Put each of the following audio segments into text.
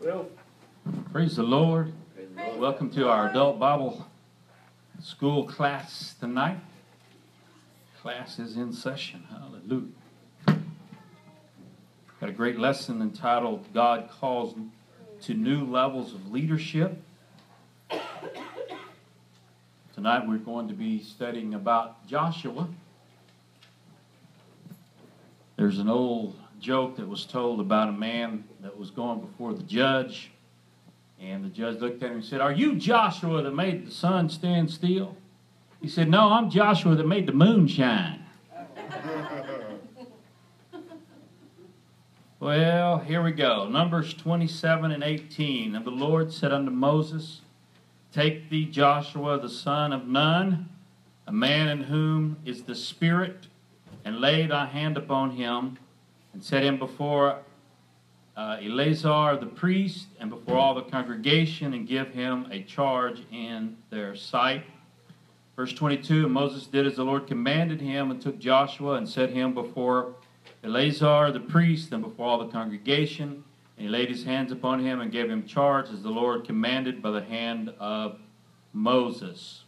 Well, Praise the Lord. praise the Lord. Welcome to our adult Bible school class tonight. Class is in session. Hallelujah. Got a great lesson entitled God Calls to New Levels of Leadership. Tonight we're going to be studying about Joshua. There's an old joke that was told about a man that was going before the judge. And the judge looked at him and said, Are you Joshua that made the sun stand still? He said, No, I'm Joshua that made the moon shine. well, here we go. Numbers 27 and 18. And the Lord said unto Moses, Take thee Joshua the son of Nun, a man in whom is the Spirit, and lay thy hand upon him, and set him before uh, Eleazar the priest and before all the congregation and give him a charge in their sight. Verse 22 And Moses did as the Lord commanded him and took Joshua and set him before Eleazar the priest and before all the congregation. And he laid his hands upon him and gave him charge as the Lord commanded by the hand of Moses.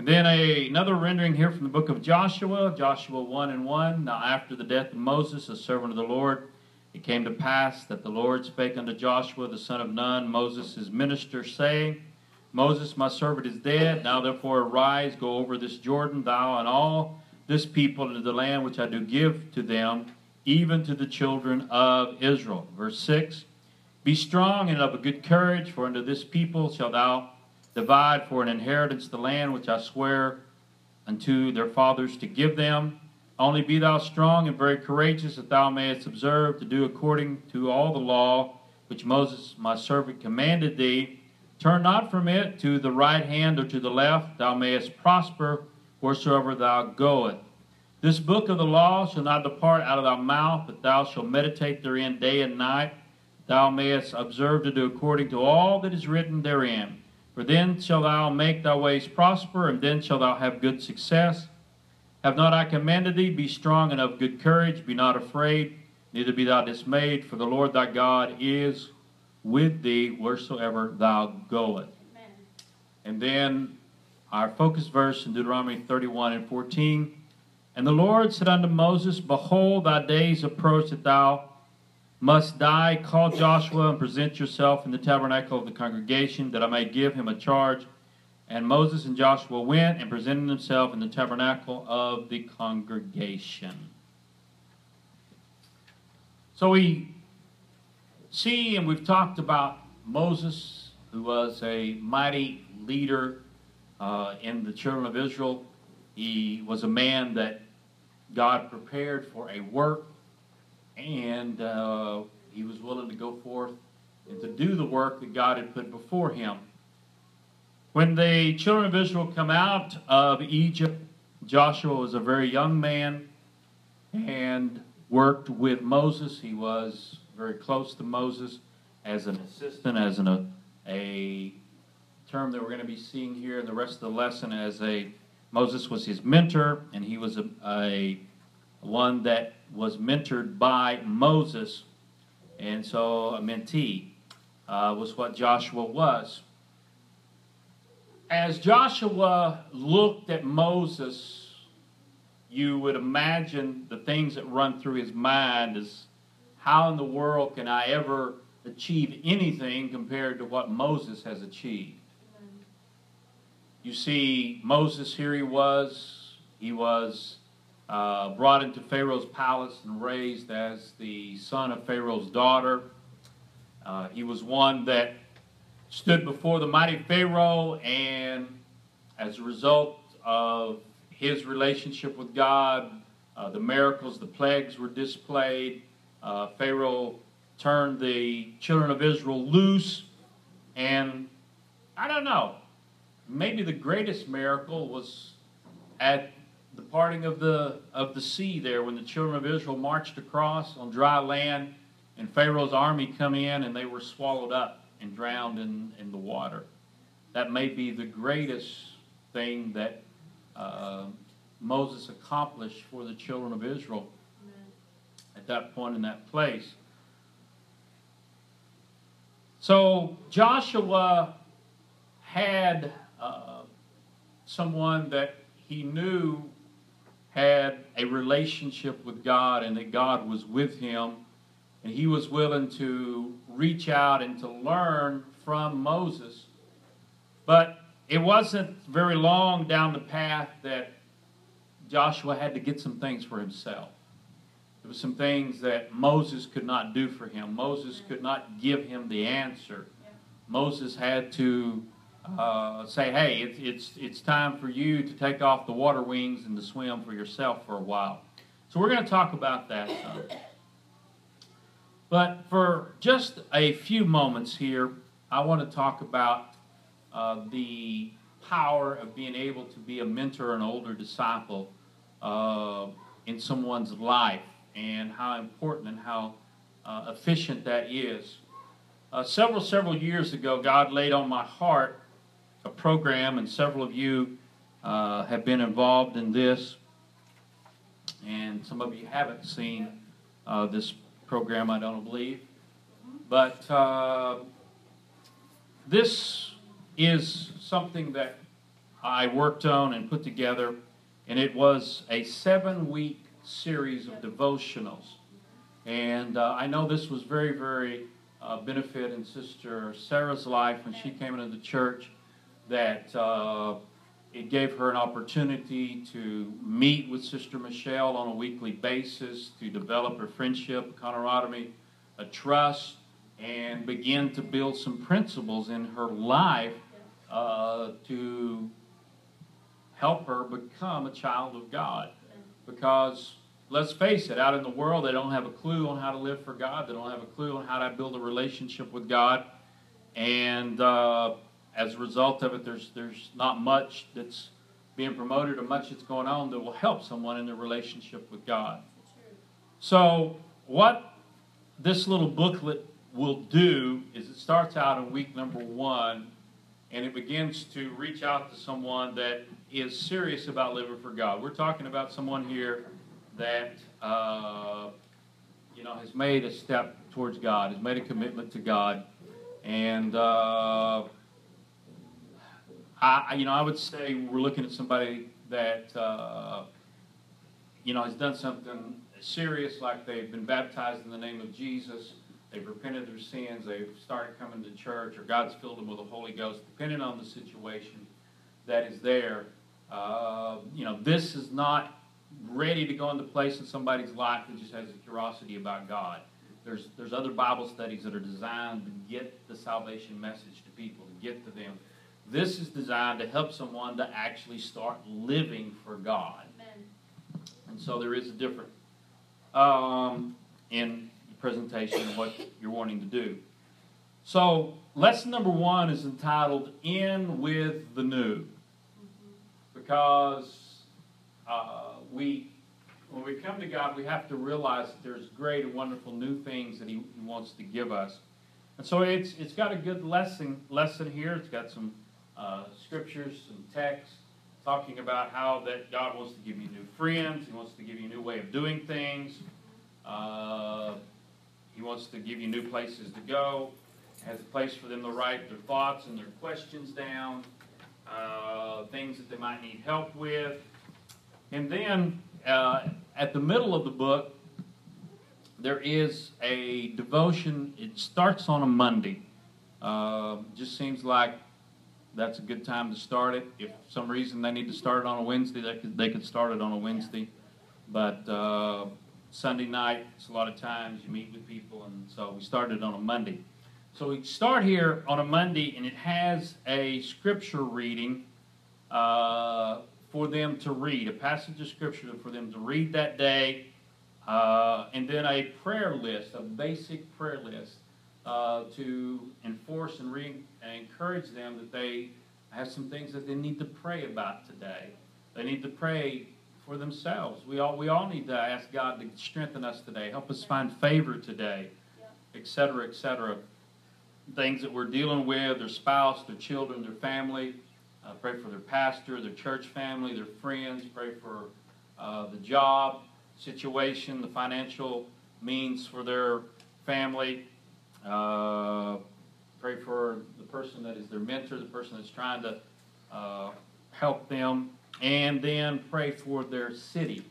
And then a, another rendering here from the book of Joshua, Joshua 1 and 1. Now, after the death of Moses, a servant of the Lord, it came to pass that the Lord spake unto Joshua the son of Nun, Moses his minister, saying, Moses, my servant, is dead. Now therefore arise, go over this Jordan, thou and all this people into the land which I do give to them, even to the children of Israel. Verse 6 Be strong and of a good courage, for unto this people shalt thou divide for an inheritance the land which I swear unto their fathers to give them. Only be thou strong and very courageous, that thou mayest observe to do according to all the law which Moses my servant commanded thee. Turn not from it to the right hand or to the left, thou mayest prosper wheresoever thou goest. This book of the law shall not depart out of thy mouth, but thou shalt meditate therein day and night, thou mayest observe to do according to all that is written therein. For then shalt thou make thy ways prosper, and then shalt thou have good success. Have not I commanded thee, be strong and of good courage, be not afraid, neither be thou dismayed, for the Lord thy God is with thee wheresoever thou goest. Amen. And then our focus verse in Deuteronomy 31 and 14. And the Lord said unto Moses, Behold, thy days approach that thou must die. Call Joshua and present yourself in the tabernacle of the congregation, that I may give him a charge. And Moses and Joshua went and presented themselves in the tabernacle of the congregation. So we see, and we've talked about Moses, who was a mighty leader uh, in the children of Israel. He was a man that God prepared for a work, and uh, he was willing to go forth and to do the work that God had put before him. When the children of Israel come out of Egypt, Joshua was a very young man and worked with Moses. He was very close to Moses as an assistant, as an, a, a term that we're going to be seeing here in the rest of the lesson as a Moses was his mentor, and he was a, a one that was mentored by Moses, and so a mentee uh, was what Joshua was. As Joshua looked at Moses, you would imagine the things that run through his mind is how in the world can I ever achieve anything compared to what Moses has achieved? You see, Moses, here he was. He was uh, brought into Pharaoh's palace and raised as the son of Pharaoh's daughter. Uh, he was one that stood before the mighty Pharaoh, and as a result of his relationship with God, uh, the miracles, the plagues were displayed. Uh, Pharaoh turned the children of Israel loose, and I don't know, maybe the greatest miracle was at the parting of the of the sea there when the children of Israel marched across on dry land and Pharaoh's army come in and they were swallowed up and drowned in, in the water. That may be the greatest thing that uh, Moses accomplished for the children of Israel at that point in that place. So Joshua had uh, someone that he knew had a relationship with God and that God was with him, and he was willing to reach out and to learn from Moses. But it wasn't very long down the path that Joshua had to get some things for himself. There were some things that Moses could not do for him. Moses could not give him the answer. Moses had to uh, say, hey, it's, it's, it's time for you to take off the water wings and to swim for yourself for a while. So we're going to talk about that. But for just a few moments here, I want to talk about uh, the power of being able to be a mentor and older disciple uh, in someone's life and how important and how uh, efficient that is. Uh, several, several years ago, God laid on my heart a program, and several of you uh, have been involved in this, and some of you haven't seen uh, this program, I don't believe. But uh, this is something that I worked on and put together, and it was a seven week series of devotionals. And uh, I know this was very, very uh, benefit in Sister Sarah's life when she came into the church, that uh, it gave her an opportunity to meet with Sister Michelle on a weekly basis, to develop a friendship, a camaraderie, a trust, and begin to build some principles in her life uh, to help her become a child of God. Because let's face it, out in the world, they don't have a clue on how to live for God. They don't have a clue on how to build a relationship with God. And uh, as a result of it, there's, there's not much that's being promoted or much that's going on that will help someone in their relationship with God. So, what this little booklet will do is it starts out in week number one and it begins to reach out to someone that is serious about living for God. We're talking about someone here that uh, you know has made a step towards God, has made a commitment to God, and uh, I, you know, I would say we're looking at somebody that uh, you know has done something serious, like they've been baptized in the name of Jesus they've repented their sins, they've started coming to church, or God's filled them with the Holy Ghost, depending on the situation that is there. Uh, you know, this is not ready to go into place in somebody's life that just has a curiosity about God. There's, there's other Bible studies that are designed to get the salvation message to people, to get to them. This is designed to help someone to actually start living for God. Amen. And so there is a difference. Um, in the presentation of what you're wanting to do. So, lesson number one is entitled In with the New. Because uh, we, when we come to God, we have to realize that there's great and wonderful new things that He, he wants to give us. And so it's, it's got a good lesson, lesson here. It's got some uh, scriptures, some texts, talking about how that God wants to give you new friends. He wants to give you a new way of doing things. Uh, he wants to give you new places to go, has a place for them to write their thoughts and their questions down, uh, things that they might need help with. And then uh, at the middle of the book, there is a devotion. It starts on a Monday. Uh, just seems like that's a good time to start it. If for some reason they need to start it on a Wednesday, they could, they could start it on a Wednesday. But uh, Sunday night. It's a lot of times you meet with people, and so we started on a Monday. So we start here on a Monday, and it has a scripture reading uh, for them to read, a passage of scripture for them to read that day, uh, and then a prayer list, a basic prayer list uh, to enforce and, re- and encourage them that they have some things that they need to pray about today. They need to pray for themselves. We all, we all need to ask God to strengthen us today, help us find favor today, etc., etc. Things that we're dealing with, their spouse, their children, their family. Uh, pray for their pastor, their church family, their friends. Pray for uh, the job situation, the financial means for their family. Uh, pray for the person that is their mentor, the person that's trying to uh, help them, and then pray for their city.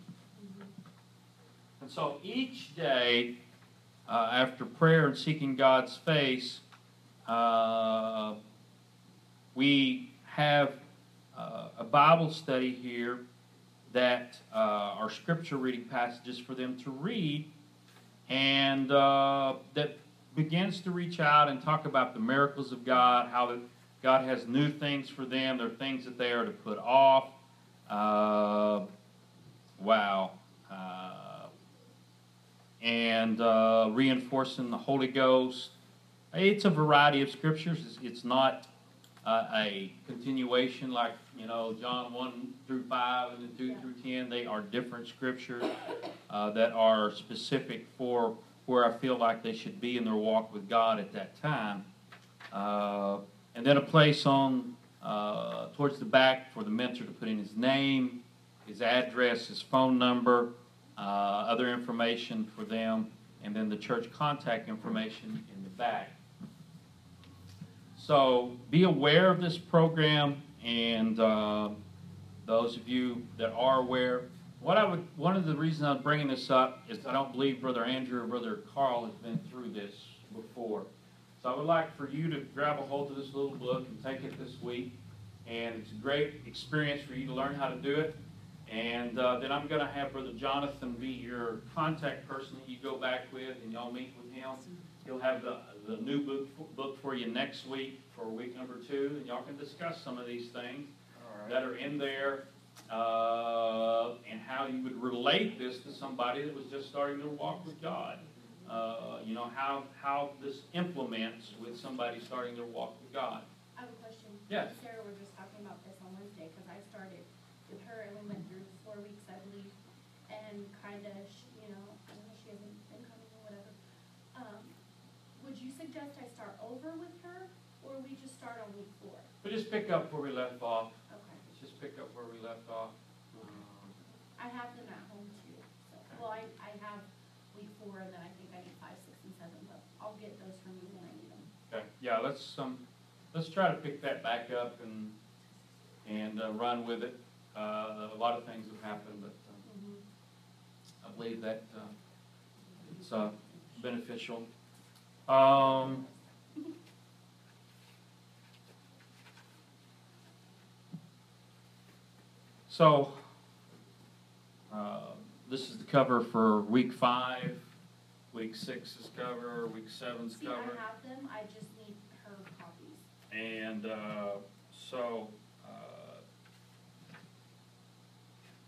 And so each day, uh, after prayer and seeking God's face, uh, we have uh, a Bible study here that uh, are scripture reading passages for them to read, and uh, that begins to reach out and talk about the miracles of God, how that God has new things for them. There are things that they are to put off. Uh, wow. Uh, and uh, reinforcing the Holy Ghost. It's a variety of scriptures. It's, it's not uh, a continuation like, you know, John 1 through 5 and then 2 through 10. They are different scriptures uh, that are specific for where I feel like they should be in their walk with God at that time. Uh, and then a place on uh, towards the back for the mentor to put in his name, his address, his phone number, uh, other information for them, and then the church contact information in the back. So be aware of this program, and uh, those of you that are aware, what I would one of the reasons I'm bringing this up is I don't believe Brother Andrew or Brother Carl has been through this before. So I would like for you to grab a hold of this little book and take it this week. And it's a great experience for you to learn how to do it. And uh, then I'm going to have Brother Jonathan be your contact person that you go back with and y'all meet with him. He'll have the, the new book, book for you next week for week number two, and y'all can discuss some of these things that are in there uh, and how you would relate this to somebody that was just starting their walk with God. Uh, you know, how, how this implements with somebody starting their walk with God. I have a question. Yes. Sarah, we're just talking about this on Wednesday, because I started with her, and we went through four weeks, I believe, and kind of, you know, I know she hasn't been coming or whatever. Um, would you suggest I start over with her, or we just start on week four? But just pick up where we left off. Okay. Just pick up where we left off. Um, I have them at home too, so, well, I, I have week four, and then I think I need five, six, and seven, but I'll get those from you when I need them. Okay, yeah, let's, um, let's try to pick that back up and, and, uh, run with it. Uh, a lot of things have happened, but, um, I believe that, uh, it's, uh, beneficial. Um, so, uh, this is the cover for week five, week six is cover, week seven's See, I cover. have them, I just need her copies. And uh, so, uh,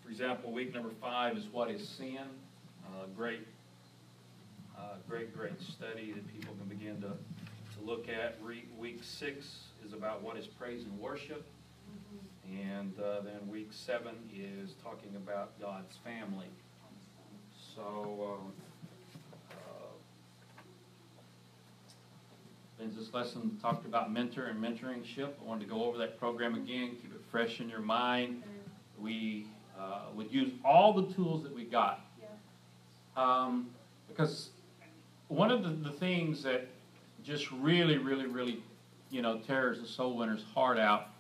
for example, week number five is What is Sin? Uh, Great, uh, great, great study that people can begin to, to look at. Re- Week six is about what is praise and worship. And uh, then week seven is talking about God's family. So, um, uh, then this lesson talked about mentor and mentoringship. I wanted to go over that program again, keep it fresh in your mind. We uh, would use all the tools that we got. Um, because one of the, the things that just really, really, really, you know, tears the soul winner's heart out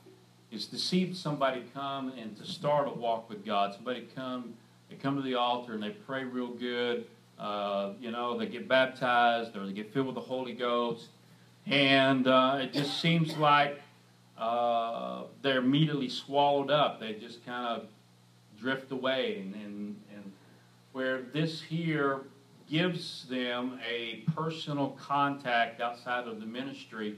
is to see somebody come and to start a walk with God. Somebody come, they come to the altar and they pray real good. Uh, you know, they get baptized or they get filled with the Holy Ghost, and uh, it just seems like uh, they're immediately swallowed up. They just kind of drift away, and, and and where this here gives them a personal contact outside of the ministry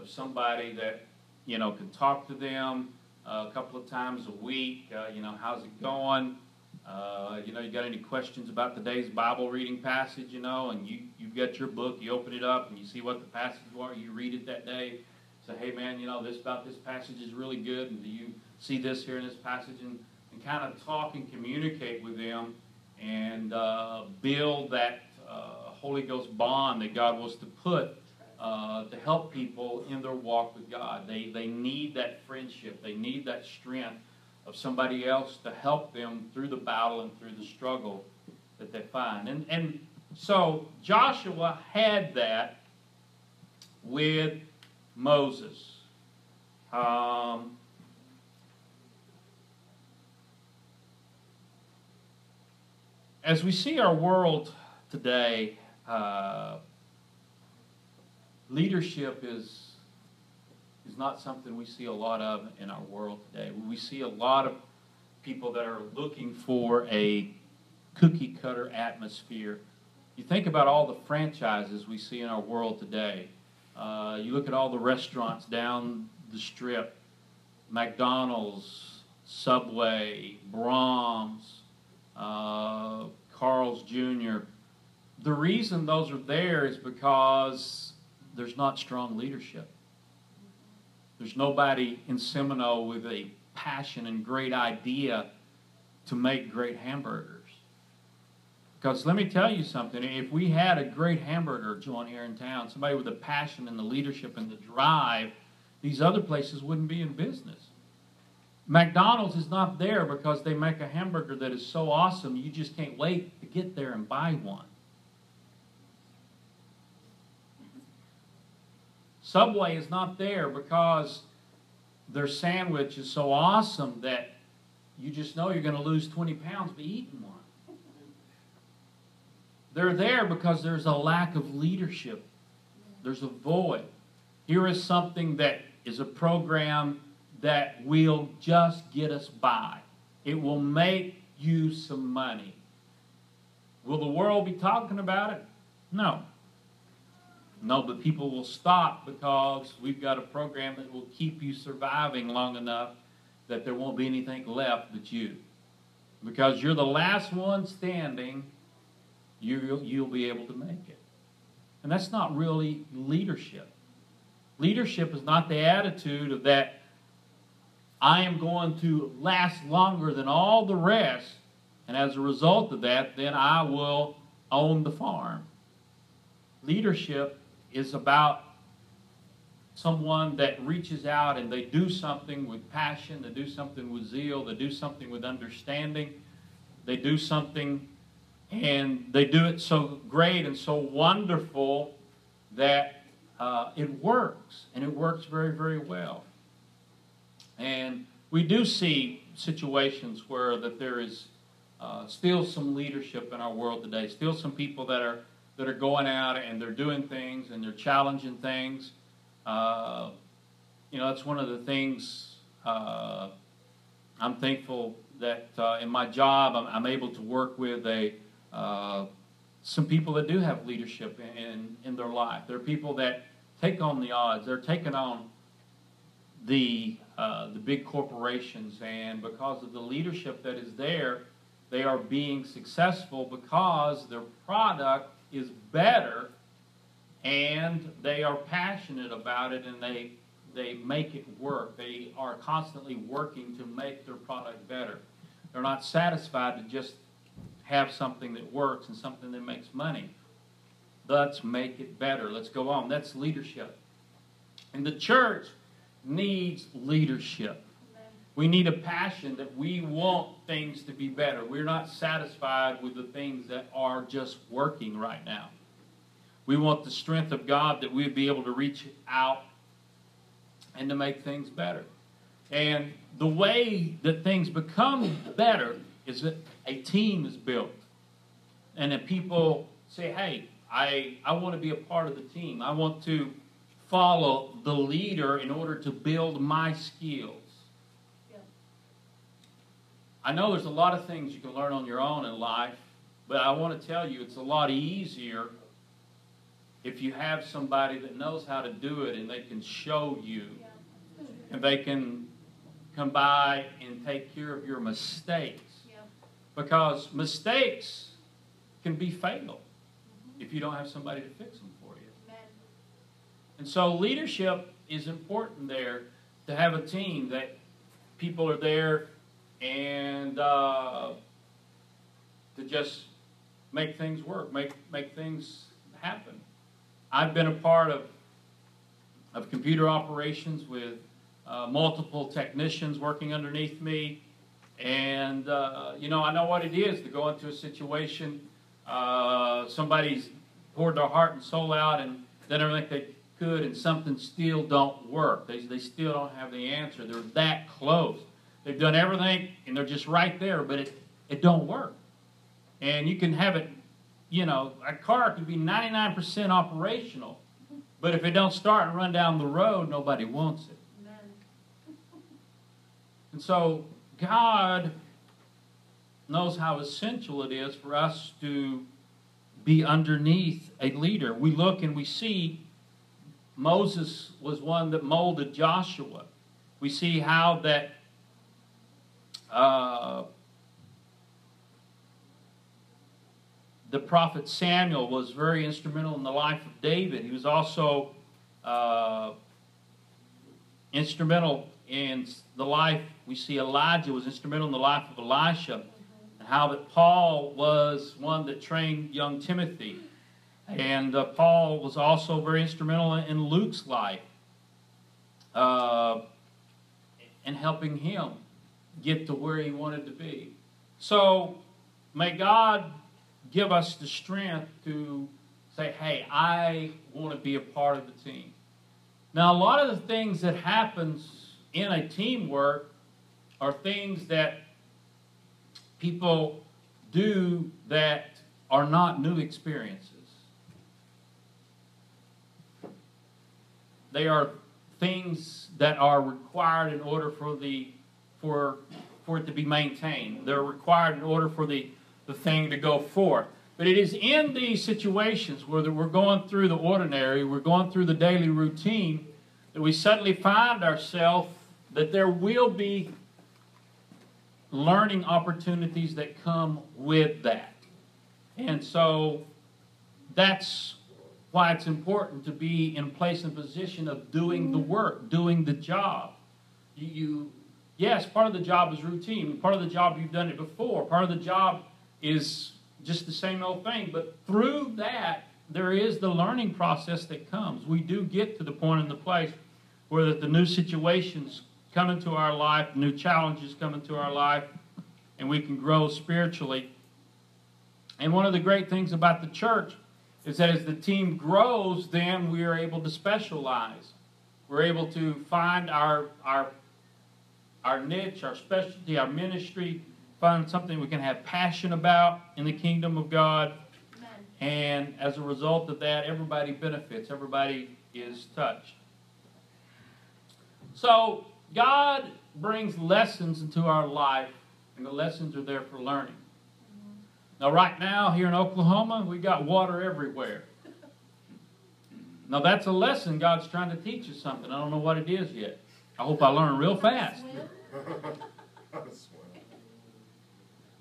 of somebody that you know, can talk to them uh, a couple of times a week. Uh, you know, how's it going? Uh, you know, you got any questions about today's Bible reading passage? You know, and you you've got your book. You open it up and you see what the passage was. You read it that day. Say, hey man, you know this about this passage is really good. And do you see this here in this passage? And, and kind of talk and communicate with them and uh, build that uh, Holy Ghost bond that God wants to put uh, to help people in their walk with God. They, they need that friendship, they need that strength of somebody else to help them through the battle and through the struggle that they find. And, and so Joshua had that with Moses. Um, as we see our world today, uh, leadership is is not something we see a lot of in our world today. We see a lot of people that are looking for a cookie cutter atmosphere. You think about all the franchises we see in our world today. Uh, you look at all the restaurants down the strip McDonald's, Subway, Braum's, uh, Carl's Jr. The reason those are there is because there's not strong leadership. There's nobody in Seminole with a passion and great idea to make great hamburgers. Because let me tell you something, if we had a great hamburger joint here in town, somebody with the passion and the leadership and the drive, these other places wouldn't be in business. McDonald's is not there because they make a hamburger that is so awesome you just can't wait to get there and buy one. Subway is not there because their sandwich is so awesome that you just know you're going to lose 20 pounds by eating one. They're there because there's a lack of leadership. There's a void. Here is something that is a program that will just get us by. It will make you some money. Will the world be talking about it? No. No, but people will stop because we've got a program that will keep you surviving long enough that there won't be anything left but you. Because you're the last one standing, you'll, you'll be able to make it. And that's not really leadership. Leadership is not the attitude of that I am going to last longer than all the rest, and as a result of that, then I will own the farm. Leadership is about someone that reaches out and they do something with passion, they do something with zeal, they do something with understanding, they do something and they do it so great and so wonderful that uh, it works, and it works very, very well. And we do see situations where that there is uh, still some leadership in our world today, still some people that are that are going out and they're doing things and they're challenging things. Uh, you know, that's one of the things uh, I'm thankful that uh, in my job I'm, I'm, able to work with a uh, some people that do have leadership in, in, in their life. There are people that take on the odds. They're taking on the uh, the big corporations, and because of the leadership that is there, they are being successful because their product is better and they are passionate about it and they they make it work. They are constantly working to make their product better. They're not satisfied to just have something that works and something that makes money. Let's make it better. Let's go on. That's leadership. And the church needs leadership. We need a passion that we want things to be better. We're not satisfied with the things that are just working right now. We want the strength of God that we'd be able to reach out and to make things better. And the way that things become better is that a team is built. And that people say, hey, I, I want to be a part of the team. I want to follow the leader in order to build my skills. I know there's a lot of things you can learn on your own in life, but I want to tell you it's a lot easier if you have somebody that knows how to do it and they can show you and they can come by and take care of your mistakes. Because mistakes can be fatal mm-hmm. if you don't have somebody to fix them for you. And so leadership is important there to have a team that people are there and uh, to just make things work, make make things happen. I've been a part of of computer operations with uh, multiple technicians working underneath me, and uh, you know I know what it is to go into a situation. Uh, somebody's poured their heart and soul out, and I think they could and something still don't work. They, they still don't have the answer. They're that close. They've done everything and they're just right there, but it, it don't work. And you can have it, you know, a car could be 99% operational, but if it don't start and run down the road, nobody wants it. And so God knows how essential it is for us to be underneath a leader. We look and we see Moses was one that molded Joshua. We see how that uh, the prophet Samuel was very instrumental in the life of David. He was also uh, instrumental in the life, we see Elijah was instrumental in the life of Elisha, and how that Paul was one that trained young Timothy. And uh, Paul was also very instrumental in Luke's life uh, in helping him get to where he wanted to be. So, may God give us the strength to say, hey, I want to be a part of the team. Now, a lot of the things that happens in a teamwork are things that people do that are not new experiences. They are things that are required in order for the for for it to be maintained. They're required in order for the, the thing to go forth. But it is in these situations where we're going through the ordinary, we're going through the daily routine, that we suddenly find ourselves that there will be learning opportunities that come with that. And so that's why it's important to be in place and position of doing the work, doing the job. You, yes, part of the job is routine. Part of the job you've done it before. Part of the job is just the same old thing. But through that, there is the learning process that comes. We do get to the point in the place where the new situations come into our life, new challenges come into our life, and we can grow spiritually. And one of the great things about the church is that as the team grows, then we are able to specialize. We're able to find our our our niche, our specialty, our ministry, find something we can have passion about in the kingdom of God. Amen. And as a result of that, everybody benefits, everybody is touched. So God brings lessons into our life, and the lessons are there for learning. Now, right now, here in Oklahoma, we got water everywhere. Now, that's a lesson God's trying to teach us something. I don't know what it is yet. I hope I learn real fast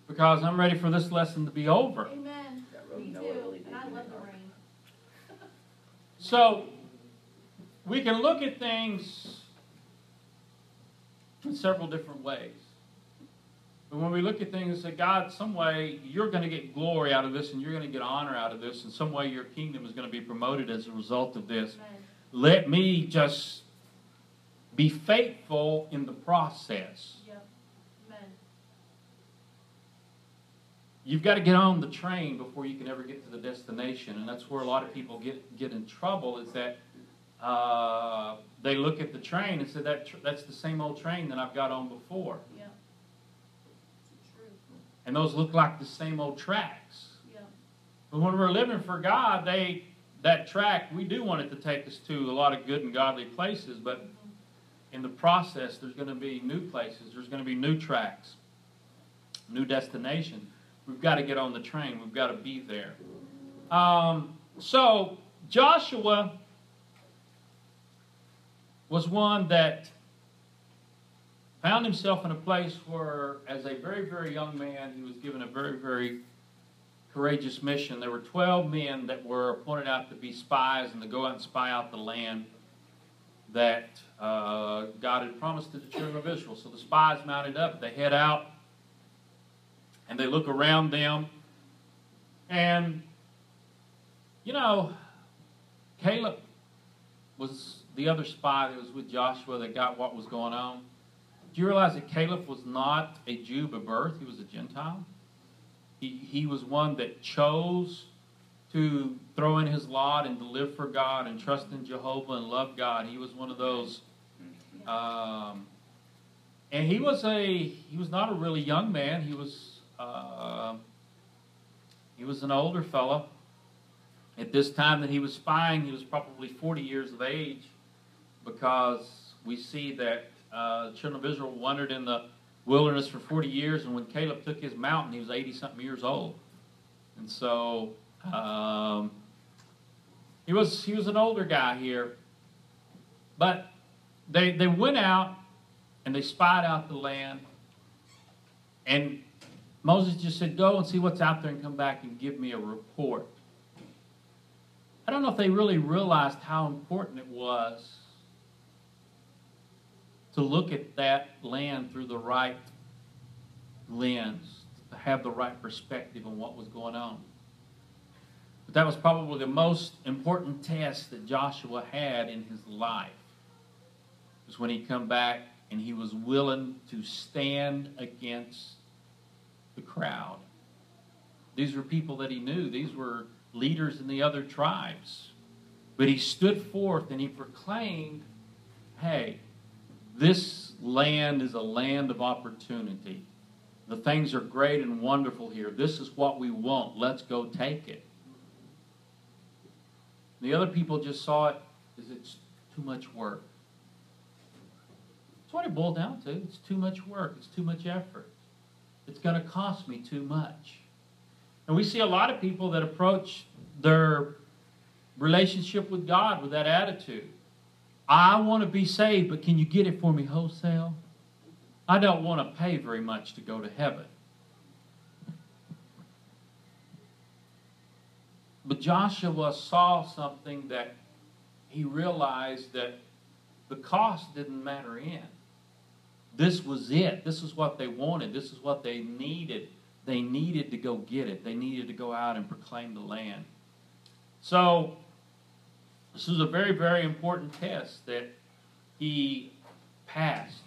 because I'm ready for this lesson to be over. Amen. Me too. And I love the rain. So, we can look at things in several different ways. But when we look at things and say, God, some way you're going to get glory out of this and you're going to get honor out of this, and some way your kingdom is going to be promoted as a result of this. Amen. Let me just be faithful in the process. Yep. Amen. You've got to get on the train before you can ever get to the destination, and that's where a lot of people get get in trouble. Is that uh, they look at the train and say that tr- that's the same old train that I've got on before, and those look like the same old tracks. But when we're living for God, they that track we do want it to take us to a lot of good and godly places, but in the process, there's going to be new places. There's going to be new tracks, new destination. We've got to get on the train. We've got to be there. Um, so Joshua was one that found himself in a place where, as a very, very young man, he was given a very, very courageous mission. There were 12 men that were appointed out to be spies and to go out and spy out the land that uh, God had promised to the children of Israel. So the spies mounted up, they head out, and they look around them. And, you know, Caleb was the other spy that was with Joshua that got what was going on. Do you realize that Caleb was not a Jew by birth? He was a Gentile. He, he was one that chose to throw in his lot and to live for God and trust in Jehovah and love God. He was one of those. Um, and he was a he was not a really young man. He was uh, he was an older fellow. At this time that he was spying, he was probably 40 years of age, because we see that uh, the children of Israel wandered in the wilderness for 40 years, and when Caleb took his mountain, he was 80 something years old. And so um, he was he was an older guy here, but they they went out and they spied out the land, and Moses just said, "Go and see what's out there and come back and give me a report." I don't know if they really realized how important it was to look at that land through the right lens, to have the right perspective on what was going on. But that was probably the most important test that Joshua had in his life. It Was when he come back and he was willing to stand against the crowd. These were people that he knew. These were leaders in the other tribes. But he stood forth and he proclaimed, hey, this land is a land of opportunity. The things are great and wonderful here. This is what we want. Let's go take it. The other people just saw it as it's too much work. That's what it boiled down to. It's too much work. It's too much effort. It's going to cost me too much. And we see a lot of people that approach their relationship with God with that attitude. I want to be saved, but can you get it for me wholesale? I don't want to pay very much to go to heaven. But Joshua saw something that he realized that the cost didn't matter in. This was it. This is what they wanted. This is what they needed. They needed to go get it. They needed to go out and proclaim the land. So, this is a very, very important test that he passed.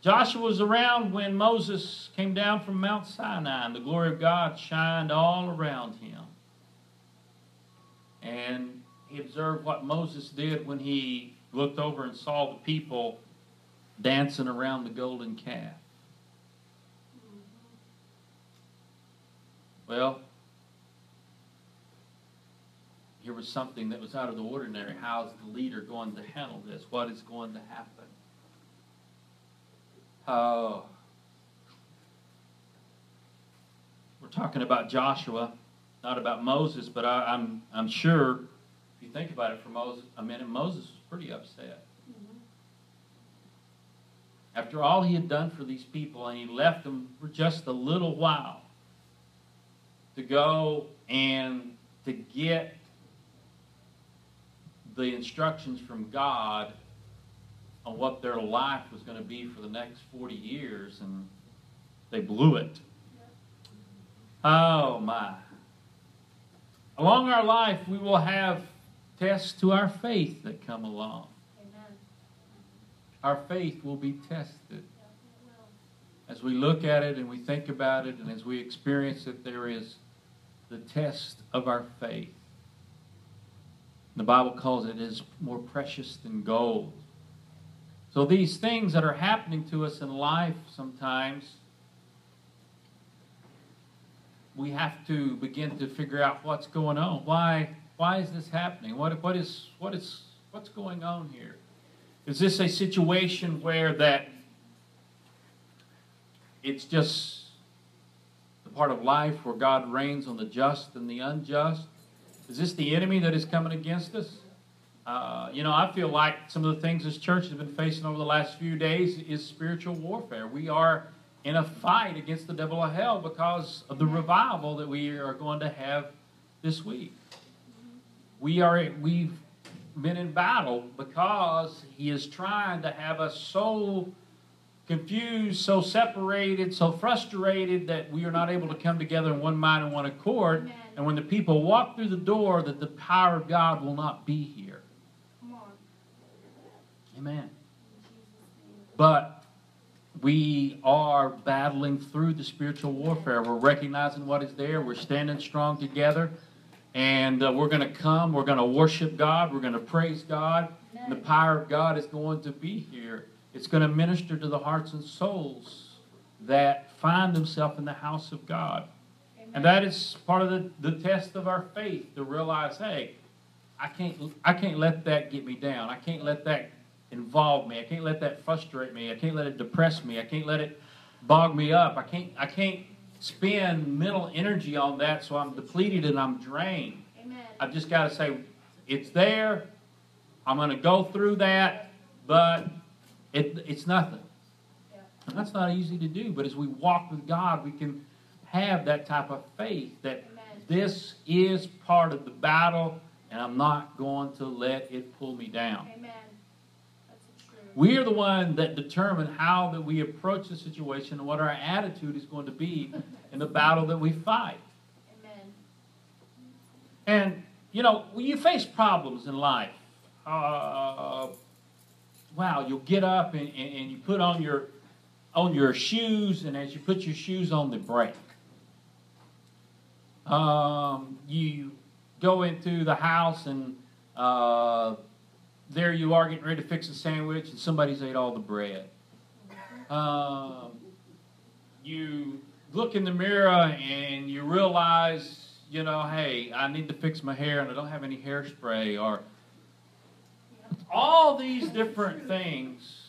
Joshua was around when Moses came down from Mount Sinai, and the glory of God shined all around him. And he observed what Moses did when he looked over and saw the people dancing around the golden calf. Well, here was something that was out of the ordinary. How is the leader going to handle this? What is going to happen? Oh. We're talking about Joshua, not about Moses, but I, I'm, I'm sure if you think about it for Moses, a minute, Moses was pretty upset. Mm-hmm. After all he had done for these people, and he left them for just a little while to go and to get the instructions from God on what their life was going to be for the next 40 years, and they blew it. Oh, my. Along our life, we will have tests to our faith that come along. Amen. Our faith will be tested. As we look at it and we think about it and as we experience it, there is the test of our faith. The Bible calls it is more precious than gold. So these things that are happening to us in life sometimes we have to begin to figure out what's going on. Why why is this happening? What what is what is what's going on here? Is this a situation where that it's just the part of life where God rains on the just and the unjust? Is this the enemy that is coming against us? Uh, you know, I feel like some of the things this church has been facing over the last few days is spiritual warfare. We are in a fight against the devil of hell because of the revival that we are going to have this week. We are we've been in battle because he is trying to have us so confused, so separated, so frustrated that we are not able to come together in one mind and one accord. Amen. And when the people walk through the door, that the power of God will not be here. Amen. But we are battling through the spiritual warfare. We're recognizing what is there. We're standing strong together. And uh, we're going to come. We're going to worship God. We're going to praise God. And the power of God is going to be here. It's going to minister to the hearts and souls that find themselves in the house of God. Amen. And that is part of the, the test of our faith to realize, hey, I can't I can't let that get me down. I can't let that involve me. I can't let that frustrate me. I can't let it depress me. I can't let it bog me up. I can't I can't spend mental energy on that so I'm depleted and I'm drained. Amen. I've just got to say, it's there. I'm going to go through that, but it, it's nothing. Yeah. And that's not easy to do, but as we walk with God, we can have that type of faith that Amen. this is part of the battle, and I'm not going to let it pull me down. Amen. We are the one that determine how that we approach the situation and what our attitude is going to be in the battle that we fight. Amen. And you know, when you face problems in life, uh, wow, you'll get up and, and, and you put on your on your shoes, and as you put your shoes on, the brake. Um, you go into the house, and uh, there you are getting ready to fix a sandwich, and somebody's ate all the bread. Um, you look in the mirror and you realize, you know, hey, I need to fix my hair and I don't have any hairspray, or all these different things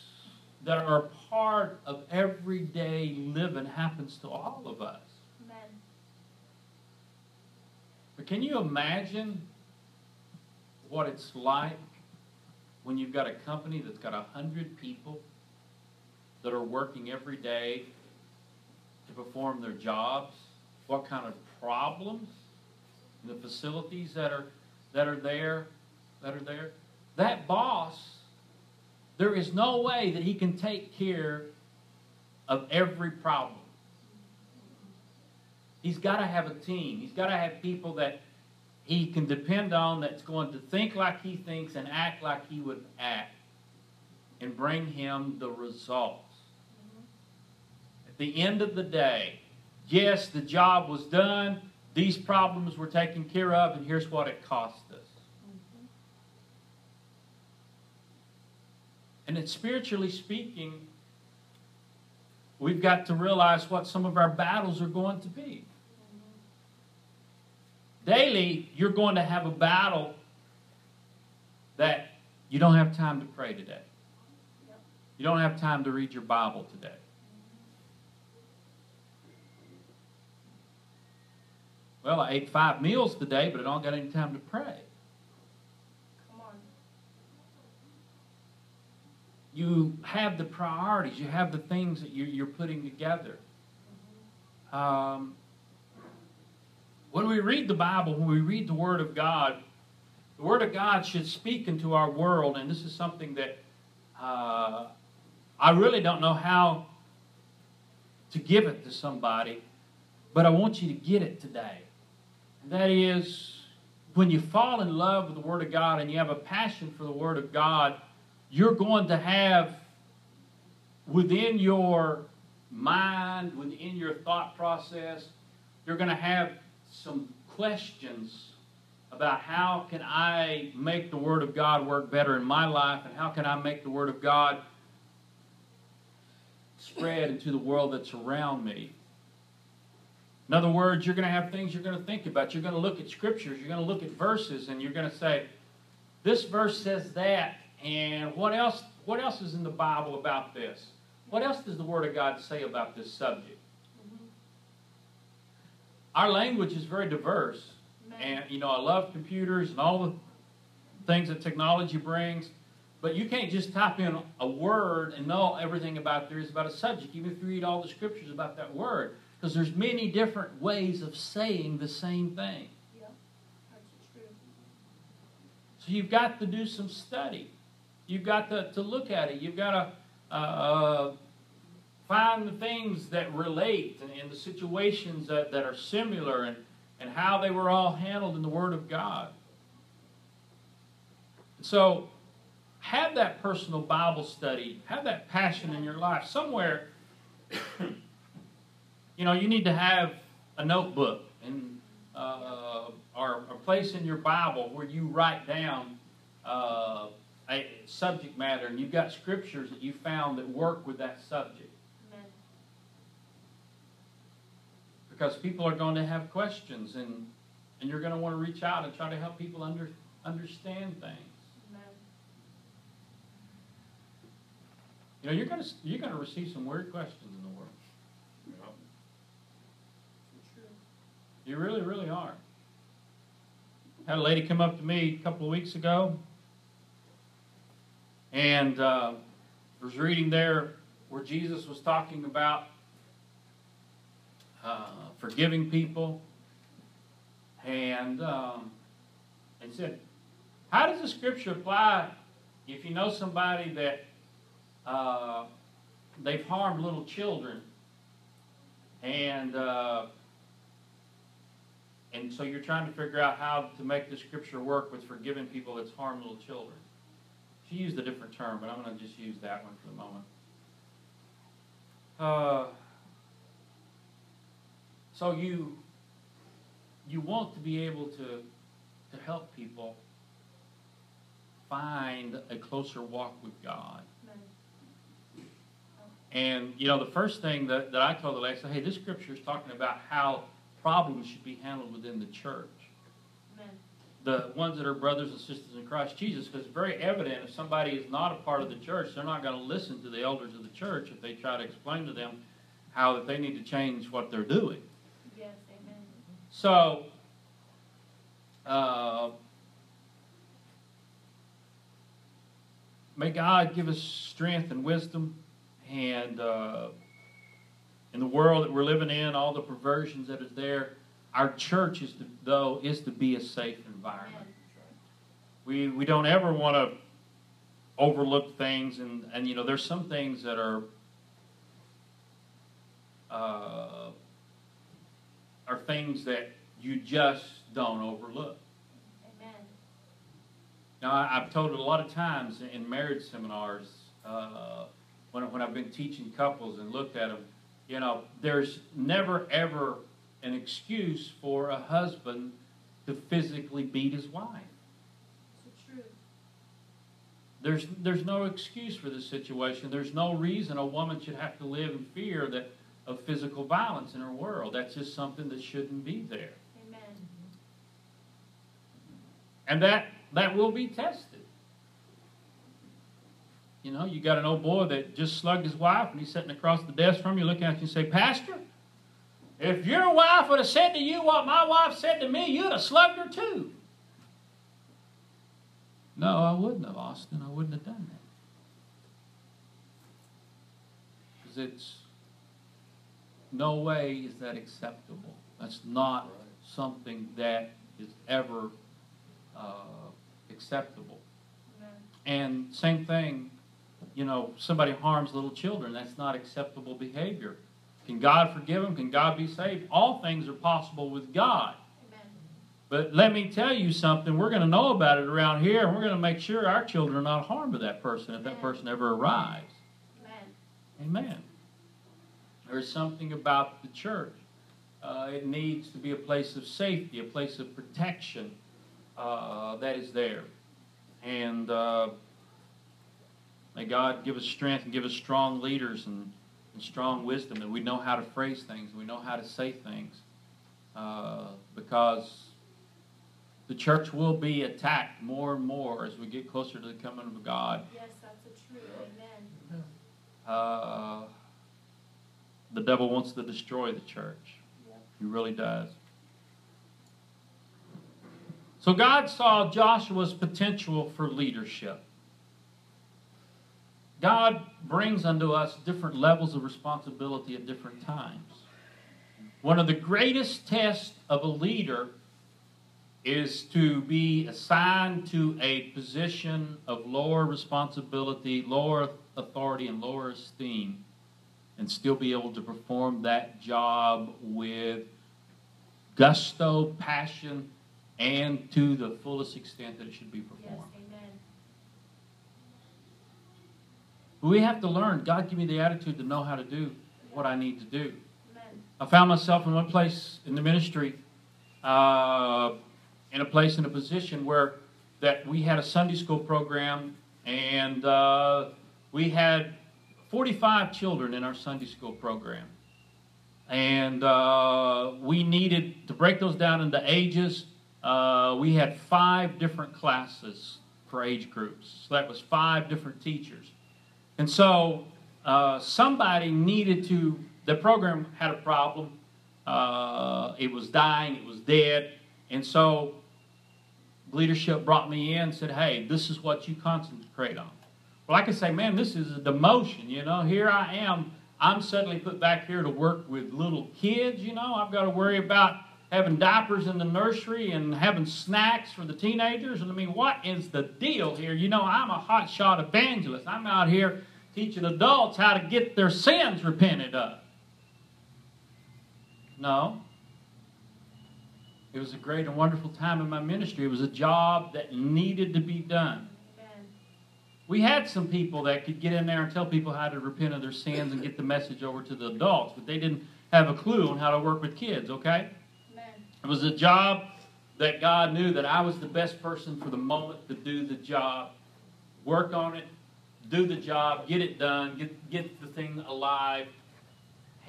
that are part of everyday living happens to all of us. Amen. But can you imagine what it's like when you've got a company that's got a hundred people that are working every day to perform their jobs? What kind of problems the facilities that are that are there that are there? That boss, there is no way that he can take care of every problem. He's got to have a team. He's got to have people that he can depend on that's going to think like he thinks and act like he would act and bring him the results. At the end of the day, yes, the job was done, these problems were taken care of, and here's what it cost us. And it's spiritually speaking, we've got to realize what some of our battles are going to be. Daily, you're going to have a battle that you don't have time to pray today. You don't have time to read your Bible today. Well, I ate five meals today, but I don't got any time to pray. You have the priorities. You have the things that you're, you're putting together. Um, when we read the Bible, when we read the Word of God, the Word of God should speak into our world, and this is something that uh, I really don't know how to give it to somebody, but I want you to get it today. And that is, when you fall in love with the Word of God and you have a passion for the Word of God, you're going to have within your mind, within your thought process, you're going to have some questions about how can I make the Word of God work better in my life and how can I make the Word of God spread into the world that's around me. In other words, you're going to have things you're going to think about. You're going to look at scriptures, you're going to look at verses, and you're going to say, this verse says that, and what else what else is in the Bible about this? What else does the Word of God say about this subject? Our language is very diverse, and you know, I love computers and all the things that technology brings, but you can't just type in a word and know everything about there is about a subject, even if you read all the scriptures about that word, because there's many different ways of saying the same thing. That's true. So you've got to do some study. You've got to, to look at it. You've got to uh, find the things that relate and, and the situations that, that are similar and, and how they were all handled in the Word of God. So have that personal Bible study, have that passion in your life. Somewhere you know, you need to have a notebook and uh, or a place in your Bible where you write down uh, a subject matter, and you've got scriptures that you found that work with that subject. Amen. Because people are going to have questions, and and you're going to want to reach out and try to help people under, understand things. Amen. You know, you're going to you're going to receive some weird questions in the world. True. You really, really are. Had a lady come up to me a couple of weeks ago, and uh, was reading there where Jesus was talking about uh, forgiving people, and um, and said, "How does the scripture apply if you know somebody that uh, they've harmed little children?" And uh, and so you're trying to figure out how to make the scripture work with forgiving people that's harmed little children. She used a different term, but I'm going to just use that one for the moment. Uh, so you you want to be able to to help people find a closer walk with God. And you know, the first thing that, that I told said, hey, this scripture is talking about how problems should be handled within the church. Amen. The ones that are brothers and sisters in Christ Jesus, because it's very evident if somebody is not a part of the church, they're not going to listen to the elders of the church if they try to explain to them how that they need to change what they're doing. So, uh, may God give us strength and wisdom, and uh, in the world that we're living in, all the perversions that is there, our church is to, though is to be a safe environment. We we don't ever want to overlook things, and and you know there's some things that are. Uh, are things that you just don't overlook. Amen. Now, I've told it a lot of times in marriage seminars uh, when, when I've been teaching couples and looked at them. You know, there's never ever an excuse for a husband to physically beat his wife. There's there's no excuse for this situation. There's no reason a woman should have to live in fear that of physical violence in our world. That's just something that shouldn't be there. Amen. And that that will be tested. You know, you got an old boy that just slugged his wife and he's sitting across the desk from you looking at you and say, Pastor, if your wife would have said to you what my wife said to me, you'd have slugged her too. No, I wouldn't have, Austin. I wouldn't have done that. Because it's no way is that acceptable. That's not something that is ever uh, acceptable. Amen. And same thing, you know, somebody harms little children. That's not acceptable behavior. Can God forgive them? Can God be saved? All things are possible with God. Amen. But let me tell you something. We're going to know about it around here, and we're going to make sure our children are not harmed by that person if that person ever arrives. Amen. Amen. There's something about the church. Uh, it needs to be a place of safety, a place of protection uh, that is there. And uh, may God give us strength and give us strong leaders and, and strong wisdom that we know how to phrase things, we know how to say things. Uh, because the church will be attacked more and more as we get closer to the coming of God. Yes, that's the truth. Amen. Uh, the devil wants to destroy the church. He really does. So God saw Joshua's potential for leadership. God brings unto us different levels of responsibility at different times. One of the greatest tests of a leader is to be assigned to a position of lower responsibility, lower authority, and lower esteem, and still be able to perform that job with gusto, passion, and to the fullest extent that it should be Yes, performed. amen. We have to learn. God give me the attitude to know how to do what I need to do. Amen. I found myself in one place in the ministry, uh, in a place in a position where that we had a Sunday school program, and uh, we had 45 children in our Sunday school program, and uh, we needed to break those down into ages. Uh, we had five different classes for age groups, so that was five different teachers, and so uh, somebody needed to. The program had a problem. Uh, it was dying. It was dead, and so leadership brought me in and said, "Hey, this is what you concentrate on." Well, I say, "Man, this is a demotion." You know, here I am. I'm suddenly put back here to work with little kids. You know, I've got to worry about having diapers in the nursery and having snacks for the teenagers. And I mean, what is the deal here? You know, I'm a hotshot evangelist. I'm out here teaching adults how to get their sins repented of. No. It was a great and wonderful time in my ministry. It was a job that needed to be done. We had some people that could get in there and tell people how to repent of their sins and get the message over to the adults, but they didn't have a clue on how to work with kids, okay? Amen. It was a job that God knew that I was the best person for the moment to do the job, work on it, do the job, get it done, get, get the thing alive.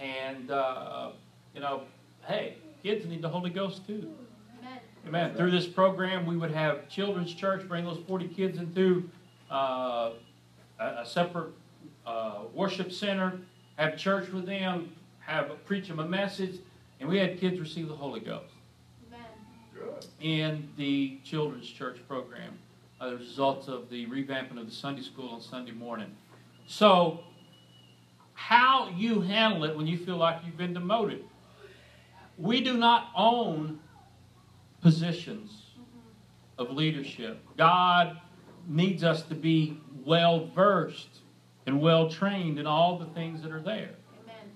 And, uh, you know, hey, kids need the Holy Ghost too. Amen. Amen. Through this program, we would have children's church bring those 40 kids into uh, a, a separate uh, worship center, have church with them, have preach them a message, and we had kids receive the Holy Ghost in the children's church program uh, a result of the revamping of the Sunday school on Sunday morning. So, how you handle it when you feel like you've been demoted. We do not own positions of leadership. God needs us to be well versed and well trained in all the things that are there. Amen.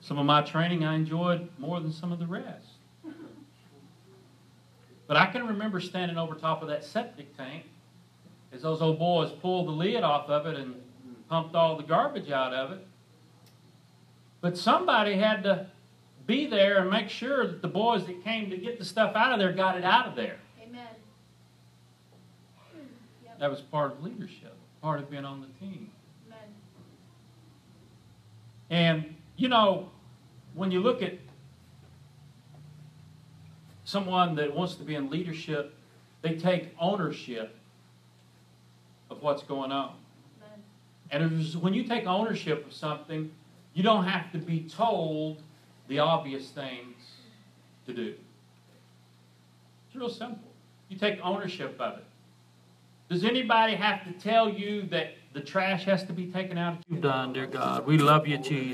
Some of my training I enjoyed more than some of the rest. But I can remember standing over top of that septic tank as those old boys pulled the lid off of it and pumped all the garbage out of it. But somebody had to be there and make sure that the boys that came to get the stuff out of there got it out of there. Amen. Yep. That was part of leadership, part of being on the team. Amen. And, you know, when you look at someone that wants to be in leadership, they take ownership of what's going on. Amen. And was, when you take ownership of something, you don't have to be told the obvious things to do. It's real simple. You take ownership of it. Does anybody have to tell you that the trash has to be taken out? You've done, dear God. We love you, Jesus.